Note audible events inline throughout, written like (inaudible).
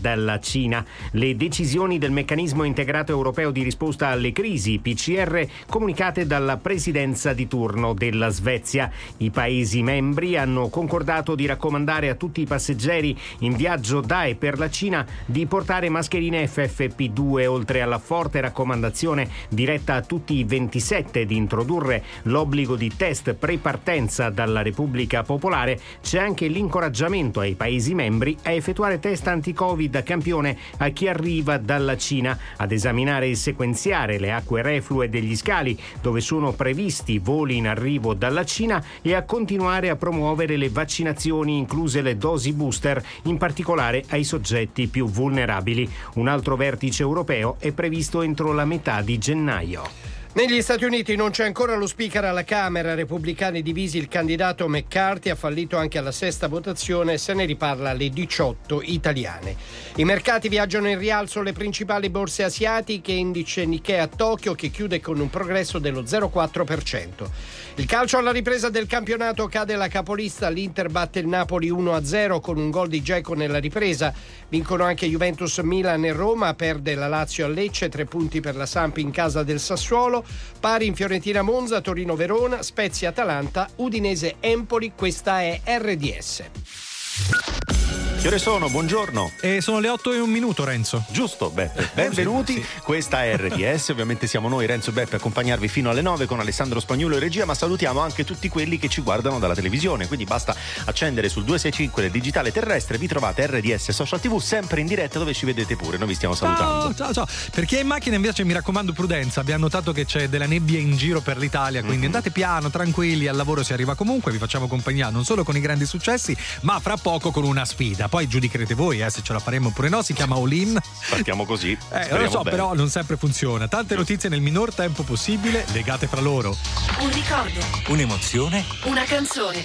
dalla Cina. Le decisioni del meccanismo integrato europeo di risposta alle crisi, PCR, comunicate dalla presidenza di turno della Svezia. I Paesi membri hanno concordato di raccomandare a tutti i passeggeri in viaggio da e per la Cina di portare mascherine FFP2, oltre alla forte raccomandazione diretta a tutti i 27 di introdurre l'obbligo di test pre-partenza dalla Repubblica Popolare, c'è anche l'incoraggiamento ai Paesi membri a effettuare test anti-Covid Covid campione a chi arriva dalla Cina ad esaminare e sequenziare le acque reflue degli scali dove sono previsti voli in arrivo dalla Cina e a continuare a promuovere le vaccinazioni incluse le dosi booster in particolare ai soggetti più vulnerabili. Un altro vertice europeo è previsto entro la metà di gennaio. Negli Stati Uniti non c'è ancora lo speaker alla Camera, repubblicani divisi, il candidato McCarthy ha fallito anche alla sesta votazione se ne riparla alle 18 italiane. I mercati viaggiano in rialzo le principali borse asiatiche, indice Nikkei a Tokyo che chiude con un progresso dello 0,4%. Il calcio alla ripresa del campionato cade la capolista, l'Inter batte il Napoli 1-0 con un gol di Geco nella ripresa, vincono anche Juventus, Milan e Roma, perde la Lazio a Lecce, tre punti per la Samp in casa del Sassuolo, pari in Fiorentina Monza, Torino Verona, Spezia Atalanta, Udinese Empoli, questa è RDS. Che ore sono? Buongiorno. E sono le 8 e un minuto, Renzo. Giusto, Beppe. Benvenuti. Sì, sì. Questa è RDS. (laughs) Ovviamente siamo noi, Renzo e Beppe, accompagnarvi fino alle 9 con Alessandro Spagnolo e regia, ma salutiamo anche tutti quelli che ci guardano dalla televisione. Quindi basta accendere sul 265 del digitale terrestre. Vi trovate RDS Social TV sempre in diretta dove ci vedete pure. Noi vi stiamo salutando. Ciao, ciao, ciao. Per chi è in macchina invece mi raccomando prudenza. Abbiamo notato che c'è della nebbia in giro per l'Italia, quindi mm-hmm. andate piano, tranquilli, al lavoro si arriva comunque. Vi facciamo compagnia non solo con i grandi successi, ma fra poco con una sfida. Poi giudicherete voi voi, eh, se ce la faremo oppure no. Si chiama All In. Partiamo così. Eh, lo so, bene. però non sempre funziona. Tante notizie nel minor tempo possibile, legate fra loro. Un ricordo. Un'emozione. Una canzone.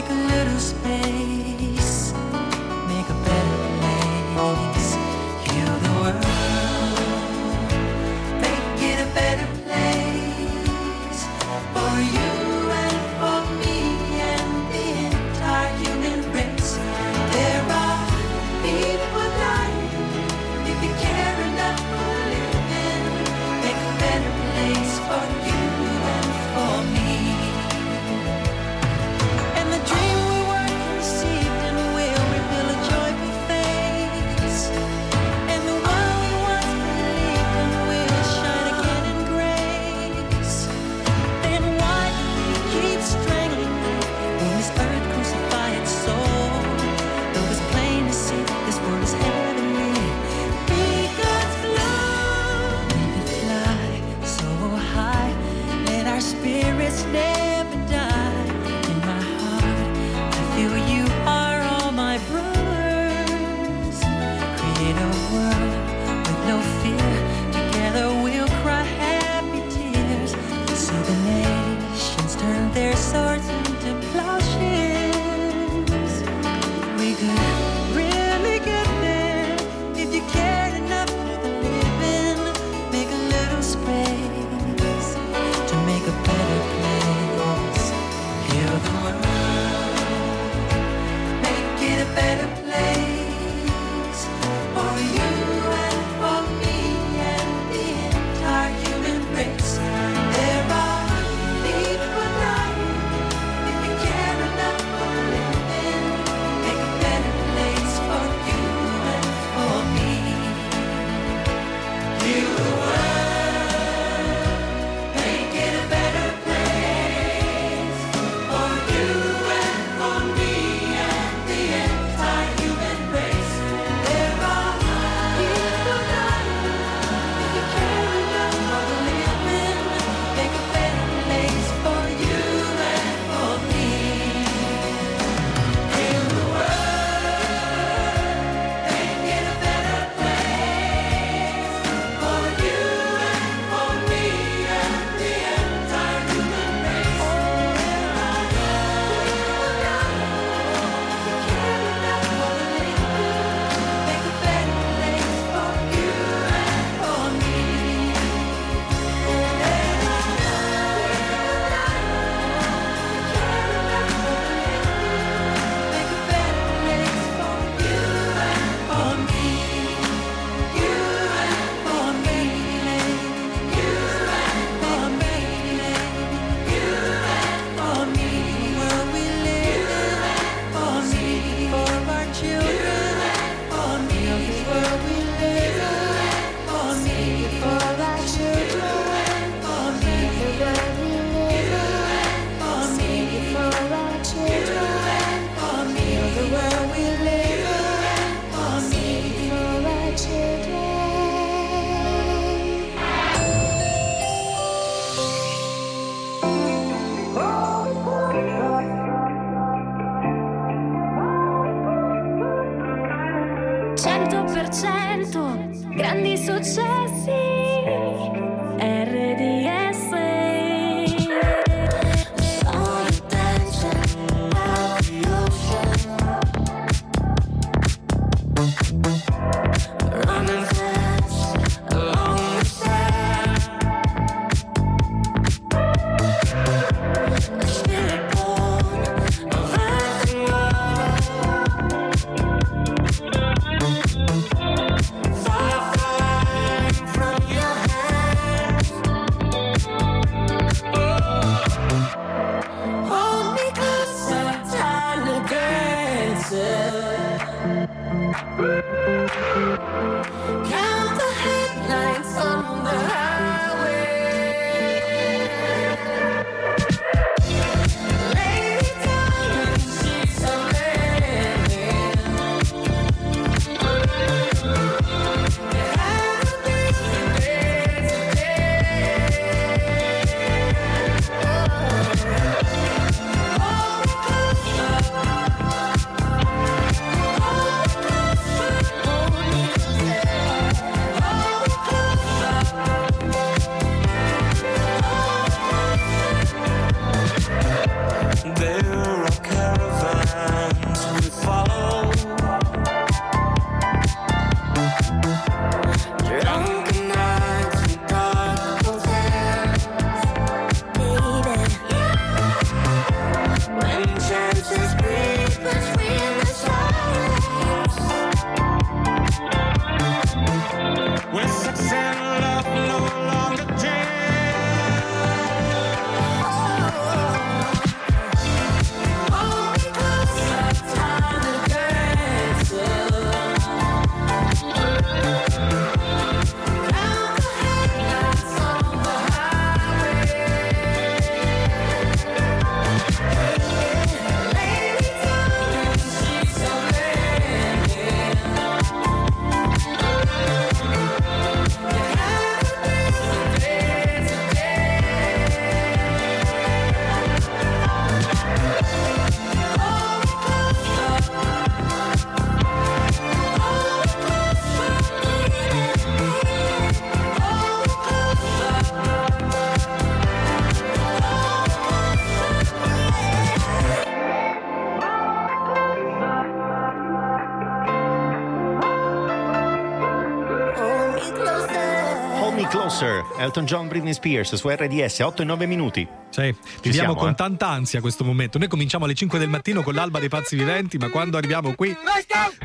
make a little space, Hold me closer. Elton John, Britney Spears su RDS, 8 e 9 minuti. Sì, viviamo siamo, con eh? tanta ansia questo momento. Noi cominciamo alle 5 del mattino con l'alba dei pazzi viventi, ma quando arriviamo qui.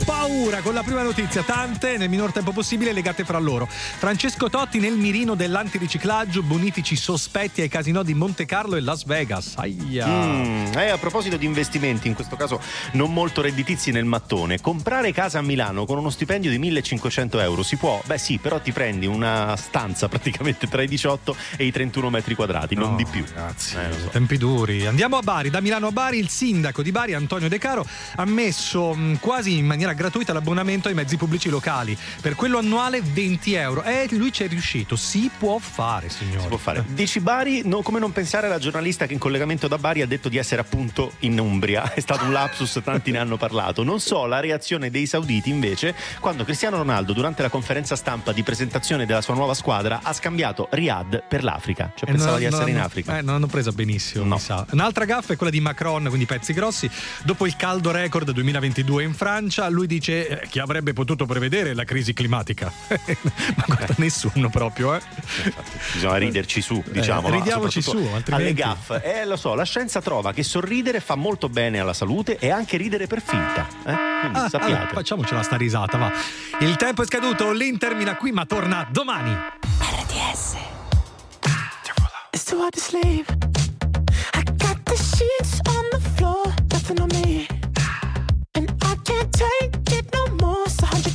Paura con la prima notizia, tante nel minor tempo possibile legate fra loro. Francesco Totti nel mirino dell'antiriciclaggio, bonifici sospetti ai casinò di Monte Carlo e Las Vegas. Aia. Mm, e a proposito di investimenti, in questo caso non molto redditizi nel mattone, comprare casa a Milano con uno stipendio di 1500 euro si può? Beh sì, però ti prendi una stanza praticamente tra i 18 e i 31 metri quadrati, non No, di più. Ragazzi, Eh, so. tempi duri. Andiamo a Bari, da Milano a Bari il sindaco di Bari Antonio De Caro ha messo mh, quasi in maniera gratuita l'abbonamento ai mezzi pubblici locali. Per quello annuale 20 euro. E lui ci è riuscito, si può fare signore. Si può fare. Dici Bari, no, come non pensare alla giornalista che in collegamento da Bari ha detto di essere appunto in Umbria. (laughs) È stato un lapsus, tanti ne hanno parlato. Non so la reazione dei sauditi invece quando Cristiano Ronaldo durante la conferenza stampa di presentazione della sua nuova squadra ha scambiato Riyadh per l'Africa. Cioè Eh, pensava non- di essere non- in Africa. Eh, non hanno presa benissimo, No. mi sa. Un'altra gaffa è quella di Macron, quindi pezzi grossi. Dopo il caldo record 2022 in Francia, lui dice eh, chi avrebbe potuto prevedere la crisi climatica. (laughs) Ma guarda, nessuno proprio, eh. Bisogna riderci su, diciamo. ridiamoci su, altrimenti- Alle gaffe. Eh, lo so, la scienza trova che sorridere fa molto bene alla salute e anche ridere per finta. Eh? Quindi Ah, sappiate. allora, facciamocela sta risata, va. Il tempo è scaduto, l'Inter termina qui, ma torna domani. RDS. It's too hard to sleep. I got the sheets on the floor, nothing on me. And I can't take it no more. It's 100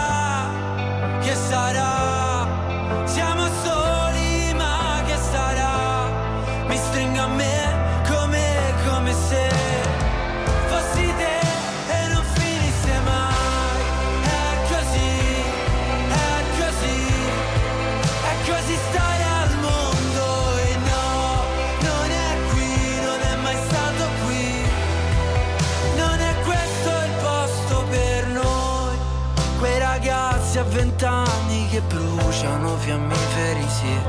lasciano fiammiferi, sì.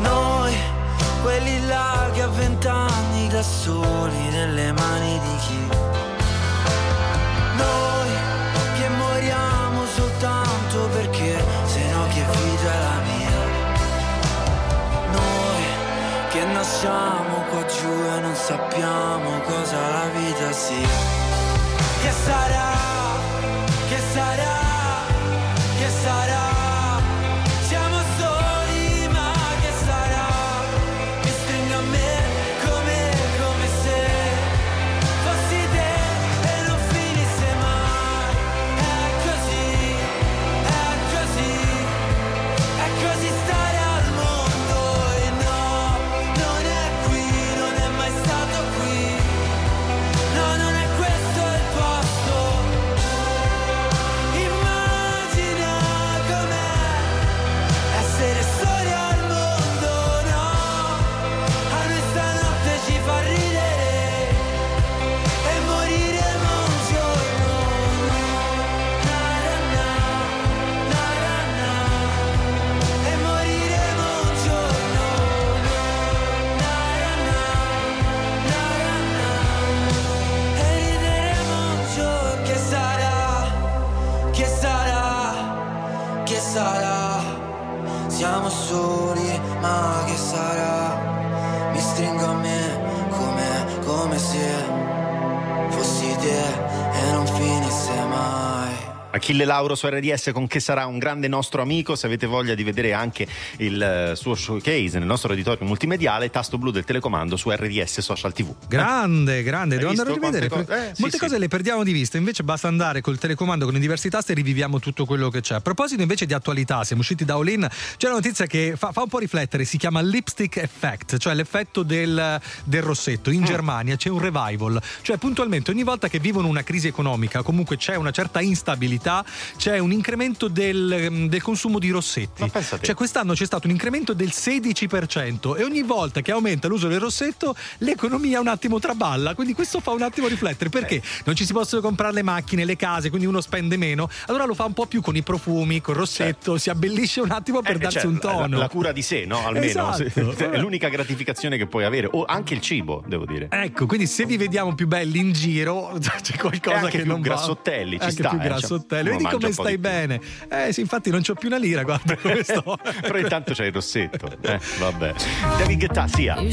Noi, quelli larghi a vent'anni da soli nelle mani di chi? Noi, che moriamo soltanto perché, se no che vita è la mia? Noi, che nasciamo qua giù e non sappiamo cosa la vita sia. Che sarà? Achille Lauro su RDS con che sarà un grande nostro amico. Se avete voglia di vedere anche il eh, suo showcase nel nostro editorio multimediale, tasto blu del telecomando su RDS Social TV. Grande, grande, Hai devo andare a rivedere. cose? Eh, sì, Molte sì. cose le perdiamo di vista, invece basta andare col telecomando con i diversi tasti e riviviamo tutto quello che c'è. A proposito invece di attualità, siamo usciti da All In, c'è una notizia che fa, fa un po' riflettere, si chiama lipstick effect, cioè l'effetto del, del rossetto. Mm. In Germania c'è un revival, cioè puntualmente ogni volta che vivono una crisi economica, comunque c'è una certa instabilità, c'è un incremento del, del consumo di rossetti. Ma. Cioè quest'anno c'è stato un incremento del 16% e ogni volta che aumenta l'uso del rossetto l'economia un attimo traballa, quindi questo fa un attimo riflettere perché Eh. non ci si possono comprare le macchine, le case, quindi uno spende meno, allora lo fa un po' più con i profumi, col rossetto, si abbellisce un attimo per Eh, darsi cioè, un tono. La, la cura di sé, no? Almeno. Esatto. (laughs) È l'unica gratificazione che puoi avere. O anche il cibo, devo dire. Ecco, quindi se vi vediamo più belli in giro, (laughs) c'è qualcosa che più non grassottelli, va. ci anche sta, più eh, cioè, grassottelli. Uno Vedi come un po' stai di più. bene. Eh sì, infatti non c'ho più una lira, guarda (laughs) come sto. Però intanto c'è il rossetto. Eh, vabbè. David Guetta, sia. You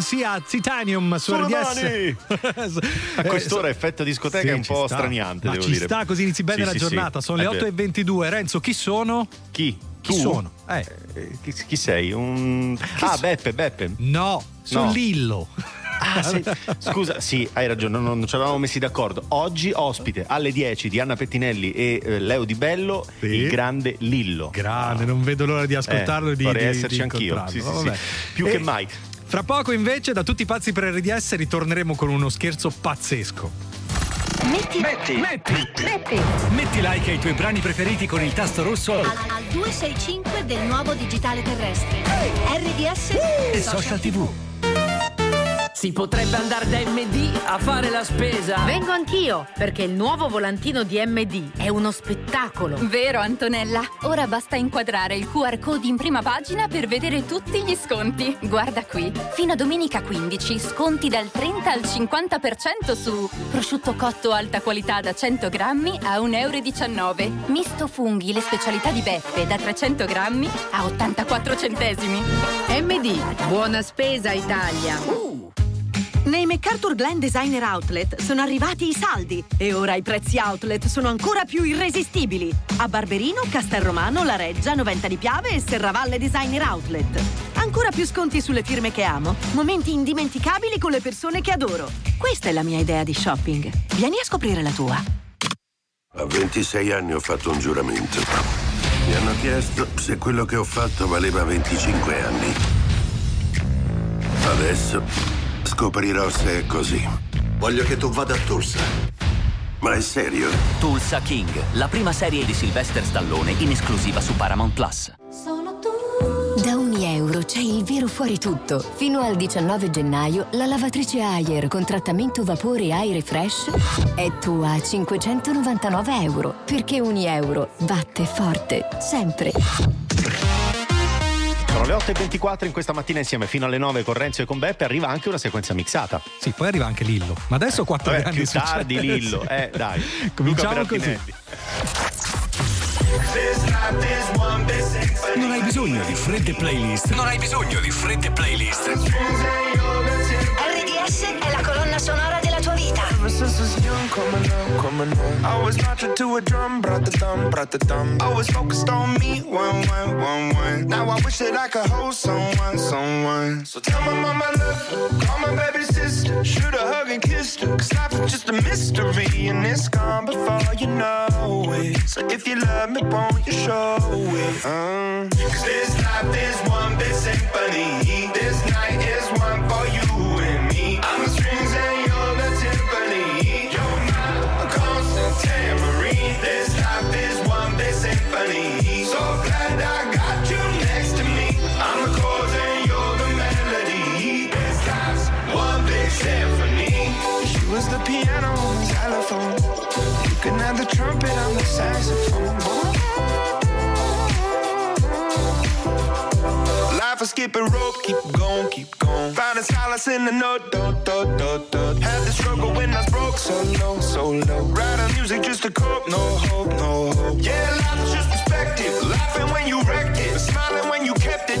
Sia Titanium su Sulle RDS. A quest'ora Eh, effetto discoteca sì, è un po' sta. straniante, Ma devo ci dire. sta così inizi bene Sì, la sì, giornata. sì. Sono le È vero. 8.22. Renzo, chi sono? Chi? Chi Tu? sono? Eh, Eh, Chi, chi sei? Un... Ah, Beppe, Beppe. no, sono No. Lillo. Ah, sì. Scusa, sì, hai ragione, non, non ci avevamo messi d'accordo. Oggi ospite alle 10 di Anna Pettinelli e eh, Leo Di Bello, Sì. il grande Lillo. Grande, non vedo l'ora di ascoltarlo Eh, e di, vorrei di- esserci di anch'io. Sì, sì. Più E che mai. Fra poco invece da tutti i pazzi per RDS ritorneremo con uno scherzo pazzesco. Metti. Metti. Metti. Metti like ai tuoi brani preferiti con il tasto rosso Al, al 265 del nuovo digitale terrestre. RDS e social tv. Si potrebbe andare da MD a fare la spesa. Vengo anch'io, perché il nuovo volantino di MD è uno spettacolo. Vero Antonella, ora basta inquadrare il QR code in prima pagina per vedere tutti gli sconti. Guarda qui, fino a domenica 15 sconti dal 30 al 50% su prosciutto cotto alta qualità da 100 grammi a 1,19 euro. Misto funghi, le specialità di Beppe da 300 grammi a 84 centesimi. MD, buona spesa Italia. Nei MacArthur Glen Designer Outlet sono arrivati i saldi e ora i prezzi outlet sono ancora più irresistibili. A Barberino, Castelromano, La Reggia, Noventa di Piave e Serravalle Designer Outlet. Ancora più sconti sulle firme che amo, momenti indimenticabili con le persone che adoro. Questa è la mia idea di shopping. Vieni a scoprire la tua. A 26 anni ho fatto un giuramento. Mi hanno chiesto se quello che ho fatto valeva 25 anni. Adesso scoprirò se è così. Voglio che tu vada a Tulsa. Ma è serio? Tulsa King, la prima serie di Sylvester Stallone in esclusiva su Paramount Plus. Da ogni euro c'è il vero fuori tutto. Fino al 19 gennaio la lavatrice Ayer con trattamento vapore Aire Fresh è tua a 599 euro. Perché ogni euro batte forte, sempre. Sono le 8.24 in questa mattina insieme fino alle 9 con Renzo e con Beppe arriva anche una sequenza mixata. Sì, poi arriva anche Lillo. Ma adesso quattro Vabbè, grandi più tardi successi. Lillo, (laughs) eh dai. Cominciamo così. Non hai bisogno di fredde playlist. Non hai bisogno di fredde playlist. Coming up. I was marching to a drum, brought the thumb, brought the thumb. Always focused on me, one, one, one, one. Now I wish that I could hold someone, someone. So tell my mama I love call my baby sister. Shoot a hug and kiss her. Cause life is just a mystery and it's gone before you know it. So if you love me, won't you show it? Uh. Cause this life is one big symphony. This night is one for you was the piano on the xylophone. You can have the trumpet, I'm the saxophone. Life is skipping rope, keep going, keep going. Finding solace in the note, do, do, do, do. Had the struggle when I was broke, so low, so low. Writing music just to cope, no hope, no hope. Yeah, life is just perspective. Laughing when you wrecked it, smiling when you kept it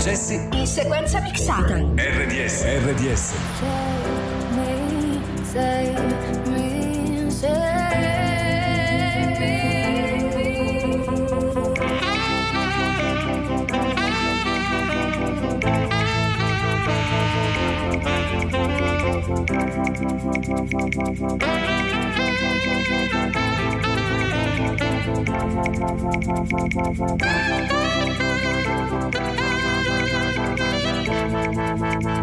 successi in sequenza mixata. RDS, RDS. Take me, take me, Thank you. Música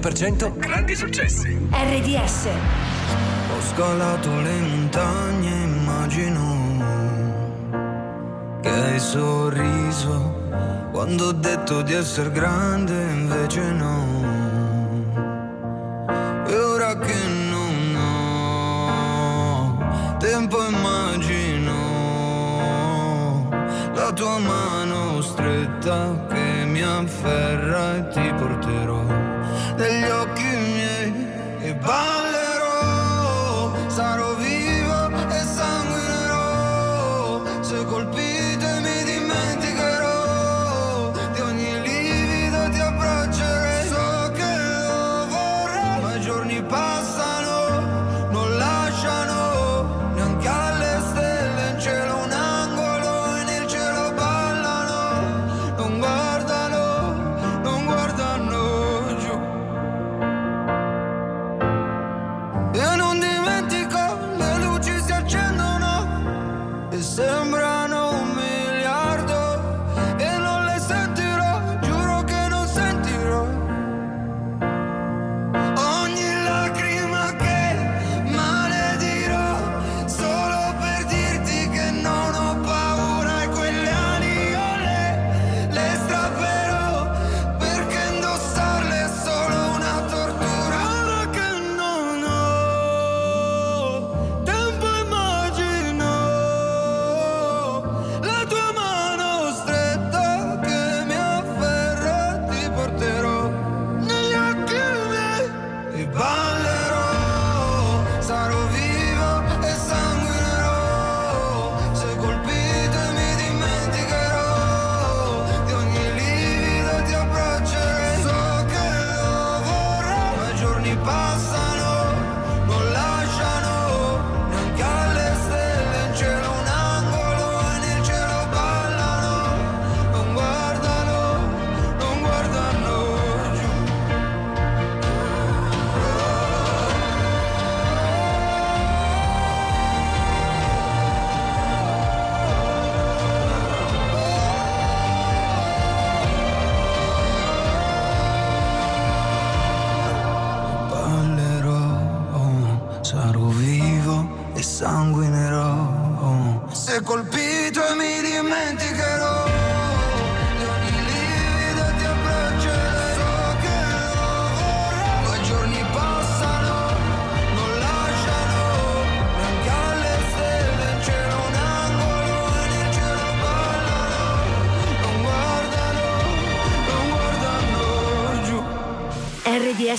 100% grandi successi. RDS. Ho scalato le montagne, immagino che hai sorriso quando ho detto di essere grande, invece no. E ora che non ho tempo, immagino la tua mano stretta che mi afferra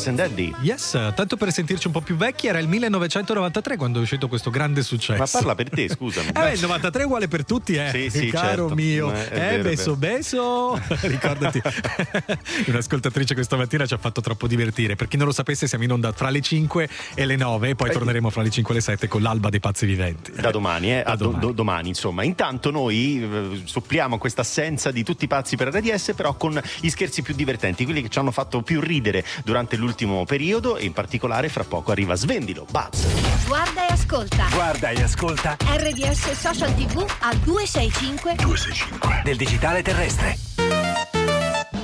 Charles and Eddie. Yes, tanto per sentirci un po' più vecchi, era il 1993 quando è uscito questo grande successo. Ma parla per te, scusami. (laughs) Eh beh, il 93 è uguale per tutti, eh. Sì, sì, Caro certo. mio. Eh, eh, vero, beso, beso. (laughs) Ricordati. (laughs) Un'ascoltatrice questa mattina ci ha fatto troppo divertire. Per chi non lo sapesse, siamo in onda fra le 5 e le 9 e poi torneremo fra le 5 e le 7 con l'alba dei pazzi viventi. Da domani, eh, Da a do- domani. do- domani, insomma. Intanto noi eh, suppliamo questa assenza di tutti i pazzi per RDS, però con gli scherzi più divertenti, quelli che ci hanno fatto più ridere durante l'ultimo periodo e in particolare fra poco arriva Svendilo, Buzz. Guarda e ascolta. Guarda e ascolta RDS Social TV al 265 265 del digitale terrestre.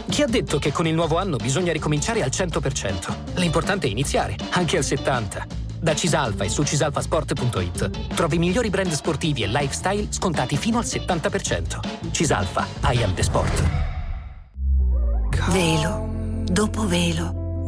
Chi ha detto che con il nuovo anno bisogna ricominciare al 100%? L'importante è iniziare, anche al 70%. Da Cisalfa e su cisalfasport.it trovi i migliori brand sportivi e lifestyle scontati fino al 70%. Cisalfa, I am the sport. Velo, dopo velo,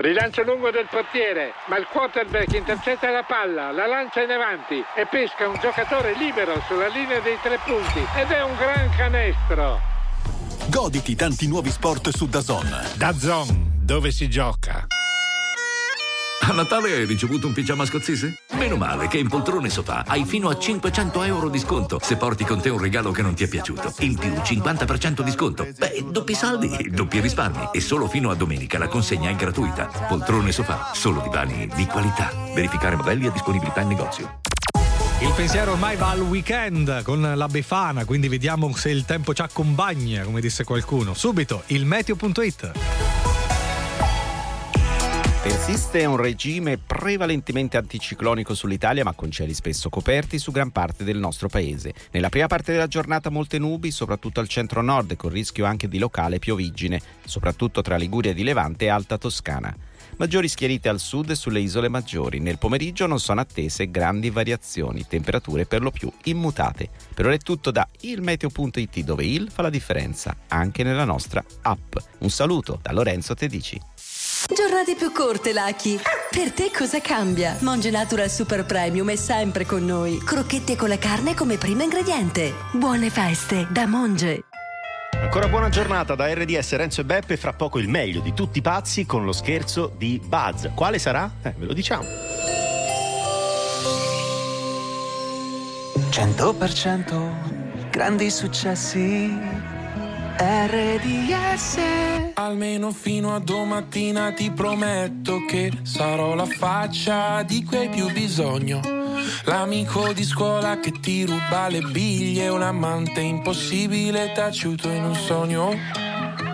Rilancio lungo del portiere, ma il quarterback intercetta la palla, la lancia in avanti e pesca un giocatore libero sulla linea dei tre punti ed è un gran canestro. Goditi tanti nuovi sport su DAZN. DAZN, dove si gioca. A Natale hai ricevuto un pigiama scozzese? Meno male che in Poltrone Sofà hai fino a 500 euro di sconto se porti con te un regalo che non ti è piaciuto. In più 50% di sconto. Beh, doppi saldi, doppi risparmi. E solo fino a domenica la consegna è gratuita. Poltrone Sofà, solo divani di qualità. Verificare modelli e disponibilità in negozio. Il pensiero ormai va al weekend con la Befana, quindi vediamo se il tempo ci accompagna, come disse qualcuno. Subito, il meteo.it. Persiste un regime prevalentemente anticiclonico sull'Italia, ma con cieli spesso coperti su gran parte del nostro paese. Nella prima parte della giornata molte nubi, soprattutto al centro-nord, con rischio anche di locale pioviggine, soprattutto tra Liguria di Levante e Alta Toscana. Maggiori schierite al sud e sulle isole maggiori. Nel pomeriggio non sono attese grandi variazioni, temperature per lo più immutate. Per ora è tutto da ilmeteo.it dove il fa la differenza anche nella nostra app. Un saluto da Lorenzo Tedici. Giornate più corte, Lucky. Per te cosa cambia? Monge Natural Super Premium è sempre con noi. Crocchette con la carne come primo ingrediente. Buone feste da Monge. Ancora buona giornata da RDS Renzo e Beppe, fra poco il meglio di tutti i pazzi con lo scherzo di Buzz. Quale sarà? Eh, ve lo diciamo. 100% grandi successi RDS Almeno fino a domattina ti prometto che sarò la faccia di cui hai più bisogno. L'amico di scuola che ti ruba le biglie, un amante impossibile taciuto in un sogno.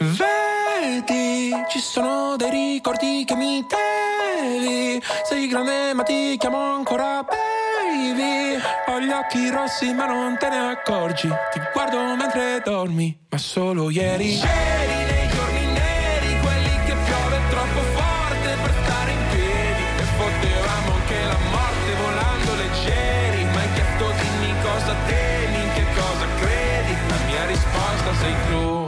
Vedi, ci sono dei ricordi che mi devi. Sei grande ma ti chiamo ancora baby. Ho gli occhi rossi ma non te ne accorgi. Ti guardo mentre dormi, ma solo ieri. C'eri nei giorni neri, quelli che piove troppo forte sei tu.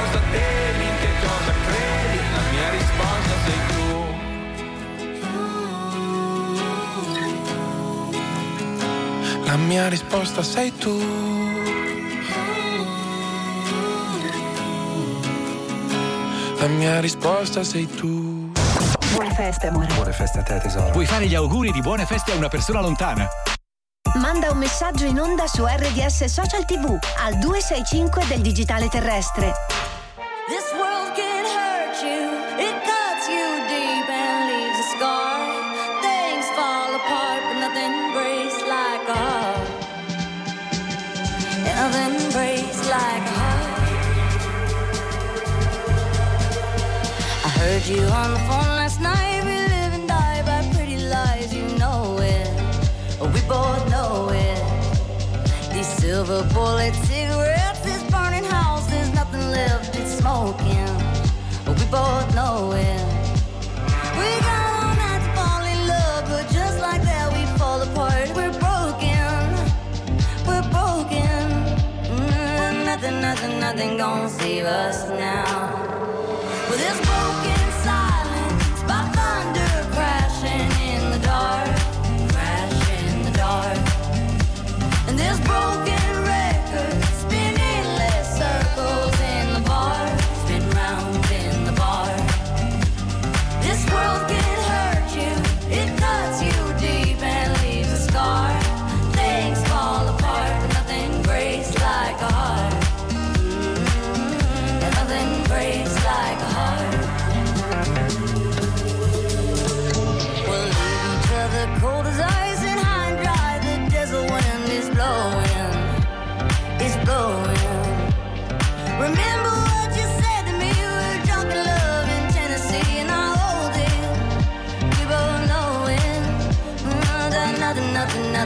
cosa temi, in che cosa credi La mia risposta sei tu La mia risposta sei tu La mia risposta sei tu Buone feste, amore. Buone feste a te, tesoro. Puoi fare gli auguri di buone feste a una persona lontana. Manda un messaggio in onda su RDS Social TV al 265 del digitale terrestre. You on the phone last night. We live and die by pretty lies. You know it. We both know it. These silver bullet cigarettes, this burning house, there's nothing left. It's smoking. We both know it. We got all night to fall in love, but just like that we fall apart. We're broken. We're broken. Mm, nothing, nothing, nothing gonna save us now.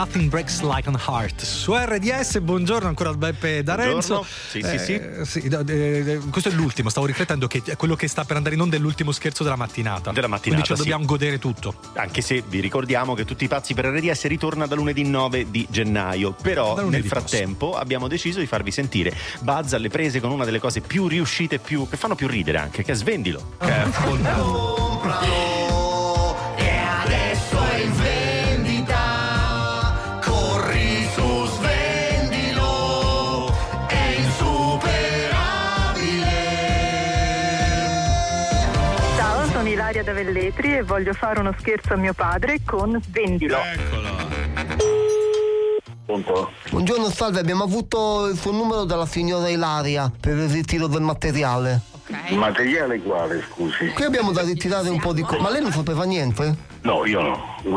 Nothing Breaks Like a Heart. Su RDS, buongiorno ancora a Beppe D'Arenzo. Buongiorno. Sì, sì, Eh, sì, no, eh, eh, questo è l'ultimo, stavo riflettendo che è quello che sta per andare in onda è l'ultimo scherzo della mattinata. Della mattinata, Quindi ce lo sì. dobbiamo godere tutto. Anche se vi ricordiamo che Tutti i pazzi per RDS ritorna da lunedì 9 di gennaio. Però nel frattempo abbiamo deciso di farvi sentire Buzz alle prese con una delle cose più riuscite, più, che fanno più ridere anche, che è Svendilo. Che è E da Velletri e voglio fare uno scherzo a mio padre con Svendilo. Buongiorno, salve, abbiamo avuto il suo numero dalla signora Ilaria per il ritiro del materiale. Materiale quale, scusi? Qui abbiamo da ritirare un po' di cose. Ma lei non sapeva niente? No, io no. (laughs)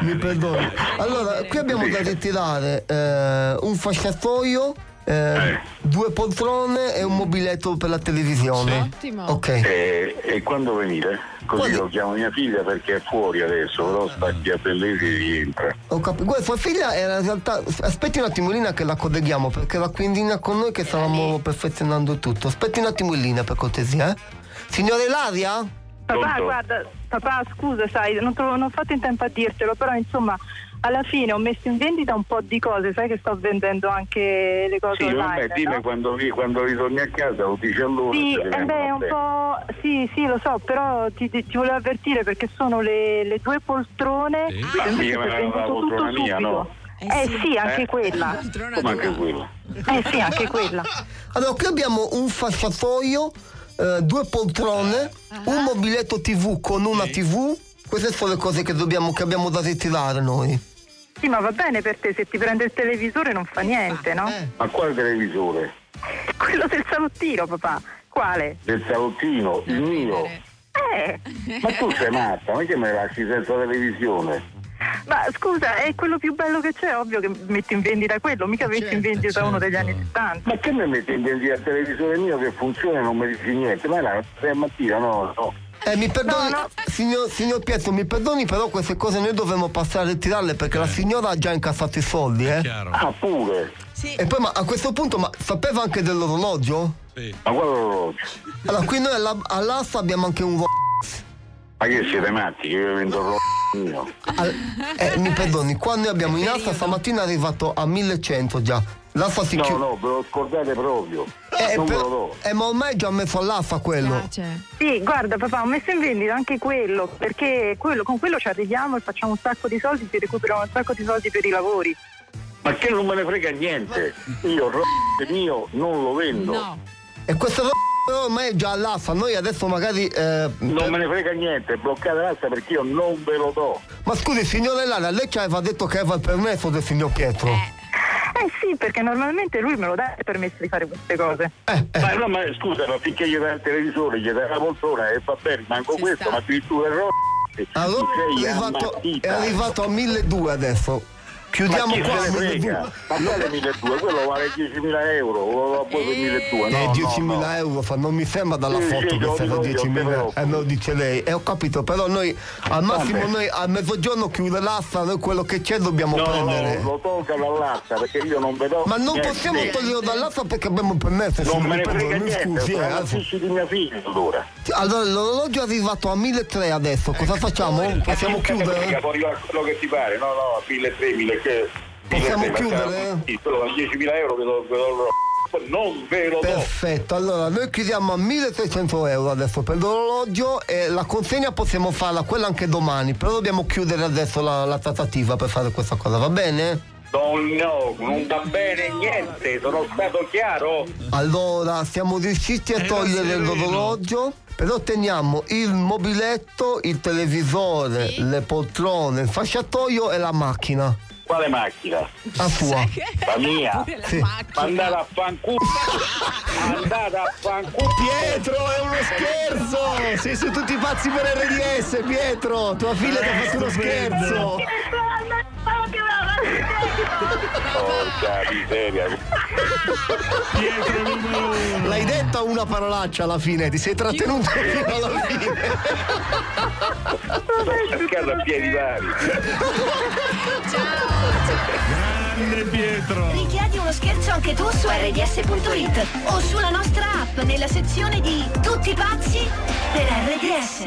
Mi perdoni. Allora, qui abbiamo da ritirare eh, un fasciatoio, eh, due poltrone e un mobiletto per la televisione. Ottimo. Ok. E, e quando venire? Così lo chiamo mia figlia perché è fuori adesso, però sta qui a Bellesi e rientra. Ho capito. Guarda, sua figlia era in realtà. Aspetti un attimo in linea che la colleghiamo perché era qui in linea con noi che stavamo perfezionando tutto. Aspetti un attimo in linea per cortesia, eh? Signora Ilaria? Papà, guarda, papà, scusa, sai, non, tro- non ho fatto in tempo a dirtelo, però insomma, alla fine ho messo in vendita un po' di cose, sai che sto vendendo anche le cose Sì, online. vabbè, dime no? quando, quando ritorni a casa lo dici allora. Sì, eh beh, un po'. Sì, sì, lo so, però ti, ti- ti volevo avvertire perché sono le, le due poltrone. Ah, mica me la- poltrona mia, no? Eh sì, anche Eh? quella. Come anche quella? Eh sì, anche quella. Allora, qui abbiamo un fasciatoio, eh, due poltrone, un mobiletto TV con una TV. Queste sono le cose che, dobbiamo, che abbiamo da ritirare noi. Sì, ma va bene per te, se ti prende il televisore non fa niente, no? Ma quale televisore? Quello del salottino, papà. Quale? Del salottino, il mio. Eh, Ma tu sei matta, ma che me lasci senza televisione? ma scusa, è quello più bello che c'è, ovvio che metti in vendita quello, mica metti in vendita uno degli anni 70. Ma che mi metti in vendita il televisore mio che funziona e non mi dici niente? Ma la sei mattina, no, no. Eh, mi perdoni, Signor, signor Pietro, mi perdoni, però queste cose noi dovremmo passare a ritirarle perché la signora ha già incassato i soldi, eh? Ah, pure. E poi, ma a questo punto, ma sapeva anche dell'orologio? Sì. Ma quale orologio? Allora, qui noi alla- all'asta abbiamo anche un Ma che siete matti? Che io vendo il mio. Al- eh, mi perdoni, qua noi abbiamo in asta stamattina è arrivato a 1100 già. L'asta si No, chiude. no, ve lo scordate proprio. Eh, non ve però- lo do. eh, ma ormai già messo all'asta quello. Sì, guarda papà, ho messo in vendita anche quello, perché quello- con quello ci arriviamo e facciamo un sacco di soldi, si recuperano un sacco di soldi per i lavori. Ma che non me ne frega niente. Io il ro- mio non lo vendo. E questa roba però ormai è già all'asta. Noi adesso magari. eh, Non me ne frega niente, bloccate l'asta perché io non ve lo do. Ma scusi, signore Lara, lei ci aveva detto che aveva il permesso del signor Pietro. Eh sì, perché normalmente lui me lo dà il permesso di fare queste cose. Ma, no, ma scusa, ma finché gli dai il televisore, gli dai la poltrona e va bene, manco questo, ma addirittura il ro- Allora è arrivato, è arrivato a 1200 adesso. Chiudiamo ma qua a? 1200. Ma quale 1200? Quello vale 10.000 euro, vuoi per 1200? No, eh, no, 10.000 no. euro, fa- non mi sembra dalla Sì, foto sì, che siano dico io, 10.000 però. Eh, me lo dice lei. E ho capito, però noi al massimo noi a mezzogiorno chiude l'asta, noi quello che c'è dobbiamo No, prendere. no, lo tolga dall'asta perché io non vedo. Ma non niente. possiamo toglierlo dall'asta perché abbiamo permesso. Non me ne frega mi niente, scusi, eh, figli di mia figlia allora. Allora l'orologio è arrivato a 1.300 adesso, cosa facciamo? Possiamo chiudere? Arrivare quello che ti pare, no, no, 1.300, 1.000 che. Possiamo 1.300, chiudere? Sì, da 10.000 euro ve lo, ve lo non ve lo do. Perfetto, allora noi chiudiamo a 1300 euro adesso per l'orologio e la consegna possiamo farla quella anche domani, però dobbiamo chiudere adesso la, la trattativa per fare questa cosa, va bene? No, no, non va bene niente, sono stato chiaro. Allora siamo riusciti a togliere l'orologio, però teniamo il mobiletto, il televisore, le poltrone, il fasciatoio e la macchina. Quale macchina? La sua. La mia? Sì. Andate a fanculo. Andate a fanculo. Pietro, è uno scherzo! Sei su tutti pazzi per RDS, Pietro! Tua figlia ti ha fatto uno scherzo! Porca miseria. Pietro numero uno! L'hai detta una parolaccia alla fine, ti sei trattenuto fino alla fine! Sto cercando a piedi vari. Grande Pietro! Richiedi uno scherzo anche tu su rds.it o sulla nostra app nella sezione di Tutti pazzi per RDS.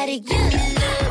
somebody you love.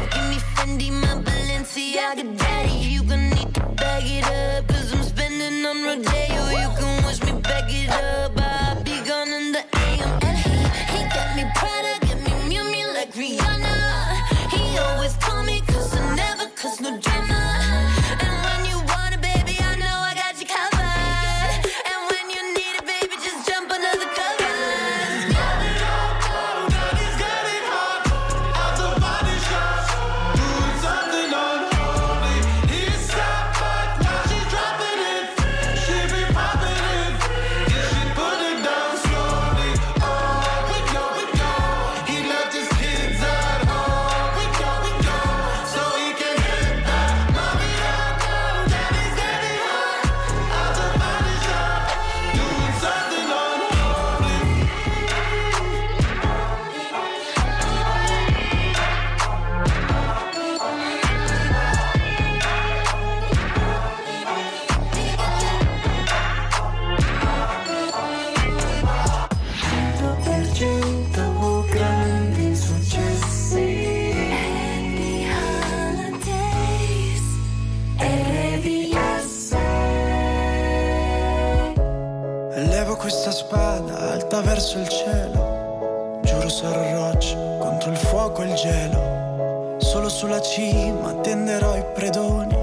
Alta verso il cielo. Giuro sarò roccia contro il fuoco e il gelo. Solo sulla cima tenderò i predoni.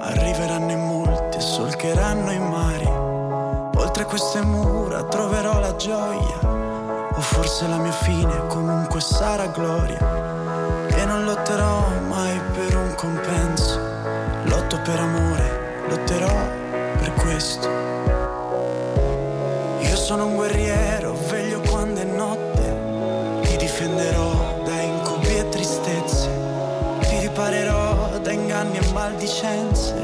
Arriveranno in molti e solcheranno i mari. Oltre queste mura troverò la gioia. O forse la mia fine comunque sarà gloria. E non lotterò mai per un compenso. Lotto per amore, lotterò per questo. Sono un guerriero, veglio quando è notte. Ti difenderò da incubi e tristezze. Ti riparerò da inganni e maldicenze.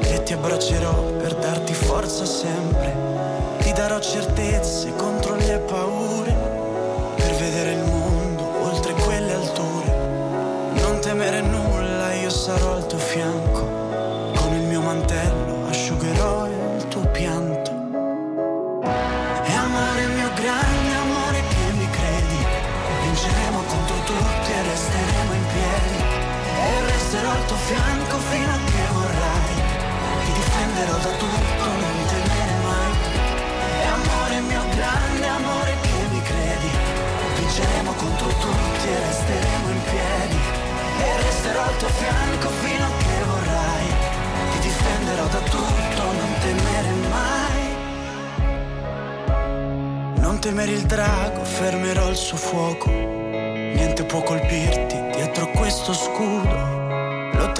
E ti abbraccerò per darti forza sempre. Ti darò certezze contro le paure. Per vedere il mondo oltre quelle alture. Non temere nulla, io sarò al tuo fianco. Al tuo fianco fino a che vorrai. Ti difenderò da tutto, non temere mai. E amore mio grande amore che mi credi? Vinceremo contro tutti e resteremo in piedi. E resterò al tuo fianco fino a che vorrai. Ti difenderò da tutto, non temere mai. Non temere il drago, fermerò il suo fuoco. Niente può colpirti dietro questo scudo.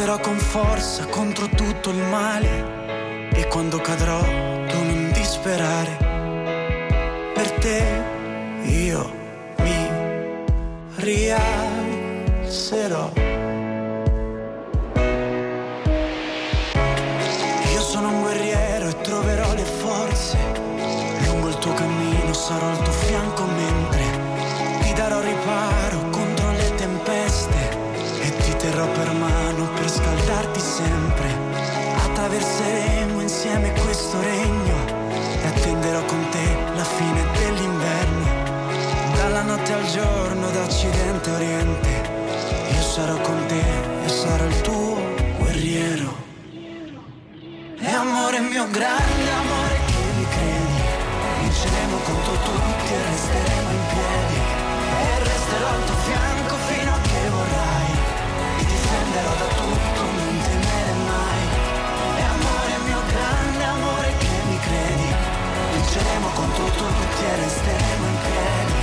Lotterò con forza contro tutto il male. E quando cadrò, tu non disperare. Per te io mi rialzerò. Attraverseremo insieme questo regno e attenderò con te la fine dell'inverno. Dalla notte al giorno, da occidente a oriente, io sarò con te e sarò il tuo guerriero. E amore mio grande amore che mi credi Vinceremo contro tutti e resteremo in piedi E resterò al tuo fianco fino a che vorrai Ti difenderò da tutto, tutti e resteremo in piedi.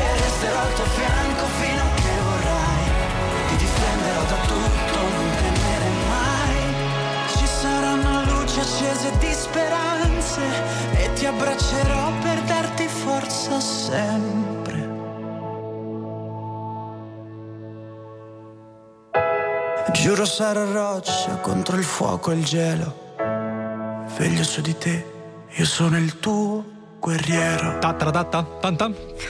E resterò al tuo fianco fino a che vorrai. Ti difenderò da tutto, non temere mai. Ci saranno luci accese di speranze. E ti abbraccerò per darti forza sempre. Giuro sarò roccia contro il fuoco e il gelo. Veglio su di te, io sono il tuo guerriero.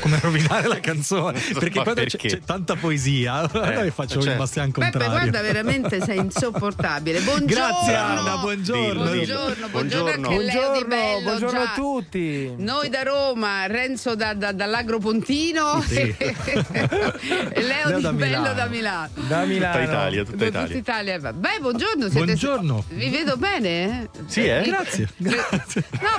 Come rovinare la canzone? (laughs) Perché quando c'è, perché? c'è tanta poesia, (laughs) allora io faccio certo. il Bastian Beppe, contrario. guarda, (laughs) veramente sei insopportabile. Buongiorno. Grazie Anna, buongiorno. Buongiorno, buongiorno anche Leo Di Bello. buongiorno già. a tutti. Noi da Roma, Renzo da, da- dall'Agro Pontino Sì. e Leo, Leo Di da Bello Milano. da Milano. Da Milano. Tutta Italia, tutta Da Italia. tutta Italia. Beh, buongiorno. Siete... Buongiorno. Vi vedo bene? Sì, eh? Grazie. No,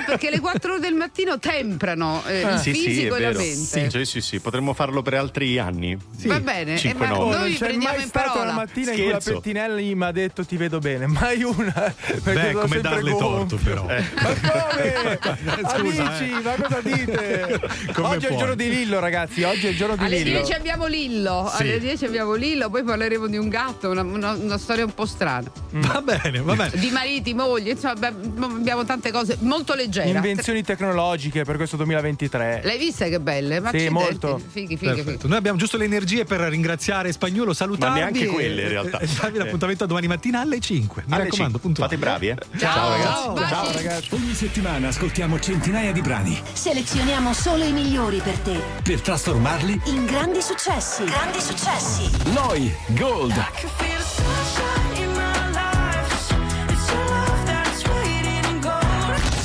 perché le 4 del mattino temprano eh, il sì, sì, fisico è e la mente. Sì, sì, sì, sì, potremmo farlo per altri anni. Va bene, eh, 5 ma no. Noi non c'è mai in stata parola. una mattina in cui la Scherzo. Pettinelli mi ha detto ti vedo bene, (laughs) mai una. Beh, come darle torto gonfio. però. Ma come? (laughs) Scusa, Amici, eh. ma cosa dite? (laughs) Come oggi è il puoi? giorno di Lillo, ragazzi. Oggi è il giorno di Alle Lillo. 10 abbiamo Lillo, Sì. alle 10 abbiamo Lillo, poi parleremo di un gatto, una, una- una storia un po' strana. Va bene, va bene. Di mariti, mogli, insomma, abbiamo tante cose molto leggere. Invenzioni tecnologiche per questo 2023. L'hai vista che belle? Ma Sì, molto. Fighi, fighi, fighi. Noi abbiamo giusto le energie per ringraziare Spagnuolo, salutarvi. Ma neanche e- quelle, in realtà. (laughs) E darvi l'appuntamento domani mattina alle 5. Mi Alle raccomando, cinque. puntuali. Fate bravi, eh. Ciao, ragazzi. baci. Ciao ragazzi. Ogni settimana ascoltiamo centinaia di brani Selezioniamo solo i migliori per te. per trasformarli In grandi successi. Grandi successi. Noi Gold.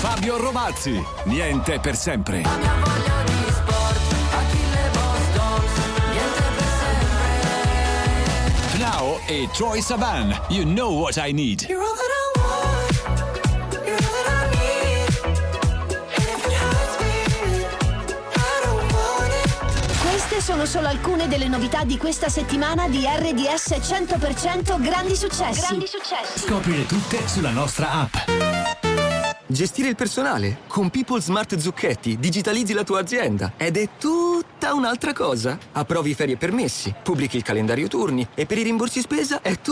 Fabio Romazzi, Niente per sempre. Now e Troy Saban. You know what I need. Queste sono solo alcune delle novità di questa settimana di RDS 100% grandi successi. Grandi successi. Scoprire tutte sulla nostra app. Gestire il personale. Con People Smart Zucchetti digitalizzi la tua azienda ed è tutta un'altra cosa. Approvi ferie e permessi, pubblichi il calendario turni e per i rimborsi spesa è tutto